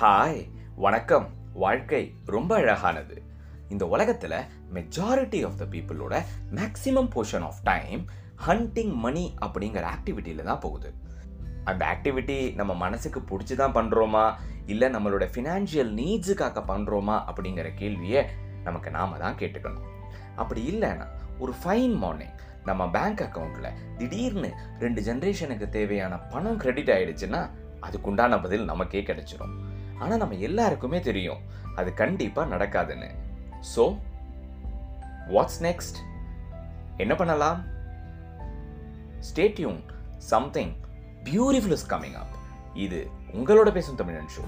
Hi வணக்கம். வாழ்க்கை ரொம்ப அழகானது. இந்த உலகத்தில் மெஜாரிட்டி ஆஃப் த பீப்புளோட maximum portion of time hunting money அப்படிங்கிற ஆக்டிவிட்டியில் தான் போகுது. அந்த ஆக்டிவிட்டி நம்ம மனசுக்கு பிடிச்சி தான் பண்ணுறோமா இல்லை நம்மளோட ஃபினான்ஷியல் நீட்ஸுக்காக பண்ணுறோமா அப்படிங்கிற கேள்வியை நமக்கு நாம தான் கேட்டுக்கணும். அப்படி இல்லைன்னா ஒரு ஃபைன் மார்னிங் நம்ம பேங்க் அக்கௌண்ட்டில் திடீர்னு ரெண்டு ஜென்ரேஷனுக்கு தேவையான பணம் கிரெடிட் ஆகிடுச்சுன்னா அதுக்குண்டான பதில் நமக்கே கிடைச்சிரும். ஆனால் நம்ம எல்லாருக்குமே தெரியும் அது கண்டிப்பாக நடக்காதுன்னு. ஸோ வாட்ஸ் நெக்ஸ்ட் என்ன பண்ணலாம்? Stay tuned something beautiful is coming up இது உங்களோட பேசும் தமிழன் ஷோ